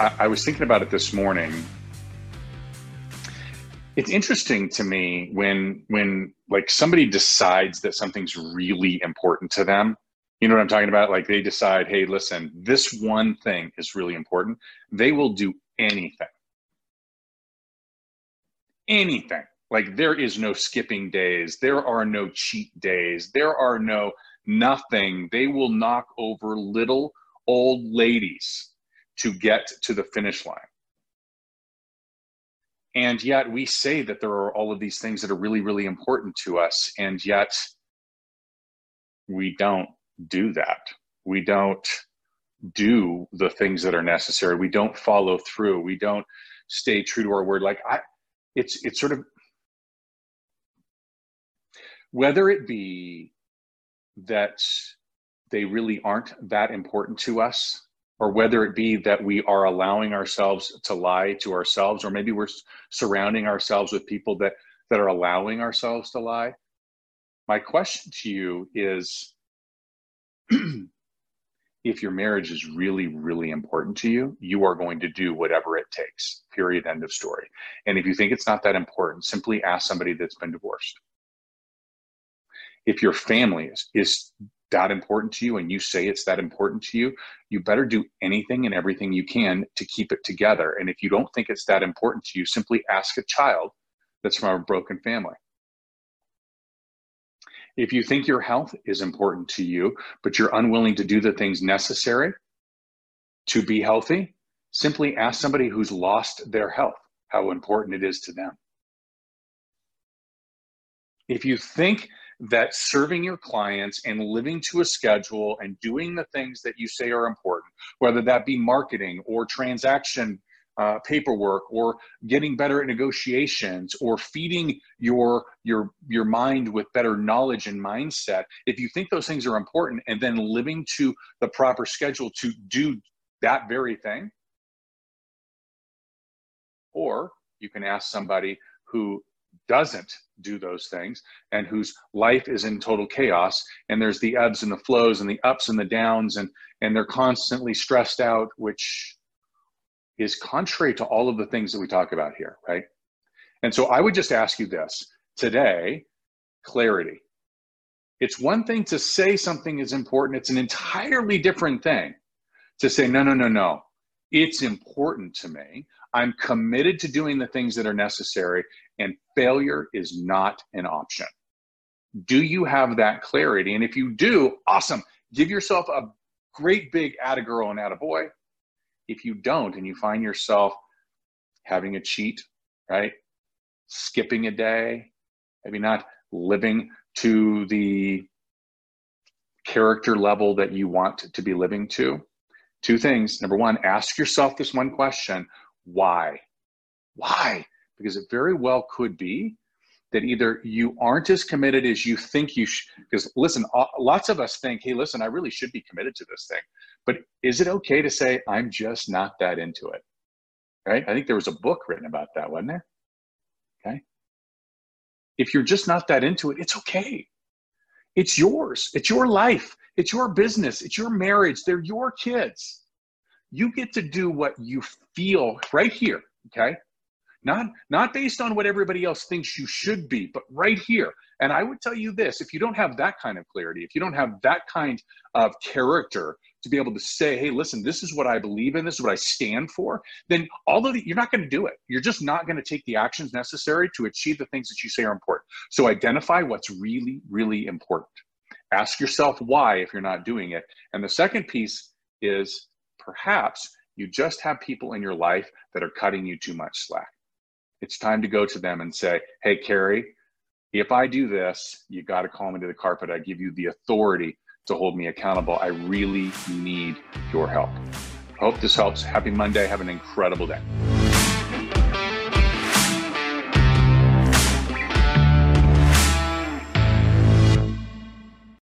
I, I was thinking about it this morning. It's interesting to me when when like somebody decides that something's really important to them. You know what I'm talking about? Like they decide, hey, listen, this one thing is really important. They will do anything. Anything. Like there is no skipping days. There are no cheat days. There are no nothing. They will knock over little old ladies to get to the finish line. And yet we say that there are all of these things that are really, really important to us. And yet we don't do that. We don't do the things that are necessary. We don't follow through. We don't stay true to our word. Like I, it's, it's sort of, whether it be that they really aren't that important to us or whether it be that we are allowing ourselves to lie to ourselves or maybe we're surrounding ourselves with people that that are allowing ourselves to lie my question to you is if your marriage is really really important to you you are going to do whatever it takes period end of story. And if you think it's not that important simply ask somebody that's been divorced. If your family is, is that important to you and you say it's that important to you, you better do anything and everything you can to keep it together. And if you don't think it's that important to you, simply ask a child that's from a broken family. If you think your health is important to you, but you're unwilling to do the things necessary to be healthy, simply ask somebody who's lost their health how important it is to them. If you think that serving your clients and living to a schedule and doing the things that you say are important, whether that be marketing or transaction uh, paperwork or getting better at negotiations or feeding your your your mind with better knowledge and mindset if you think those things are important and then living to the proper schedule to do that very thing or you can ask somebody who doesn't do those things and whose life is in total chaos and there's the ebbs and the flows and the ups and the downs and and they're constantly stressed out which is contrary to all of the things that we talk about here right? And so i would just ask you this today clarity. It's one thing to say something is important. It's an entirely different thing to say no no no no it's important to me I'm committed to doing the things that are necessary, and failure is not an option. Do you have that clarity? And if you do, awesome. Give yourself a great big add a girl and add a boy. If you don't, and you find yourself having a cheat, right? Skipping a day, maybe not living to the character level that you want to be living to. Two things. Number one, ask yourself this one question why? Why? Because it very well could be that either you aren't as committed as you think you should. Because listen, lots of us think, hey, listen, I really should be committed to this thing. But is it okay to say, I'm just not that into it? Right? I think there was a book written about that, wasn't there? Okay. If you're just not that into it, it's okay. It's yours. It's your life. It's your business. It's your marriage. They're your kids. You get to do what you feel right here, okay? Not not based on what everybody else thinks you should be, but right here. And I would tell you this, if you don't have that kind of clarity, if you don't have that kind of character to be able to say, hey, listen, this is what I believe in, this is what I stand for, then all of the, you're not going to do it. You're just not going to take the actions necessary to achieve the things that you say are important. So identify what's really, really important. Ask yourself why if you're not doing it. And the second piece is perhaps you just have people in your life that are cutting you too much slack. It's time to go to them and say, hey, Carrie, if I do this, you got to call me to the carpet. I give you the authority to hold me accountable. I really need your help. Hope this helps. Happy Monday. Have an incredible day.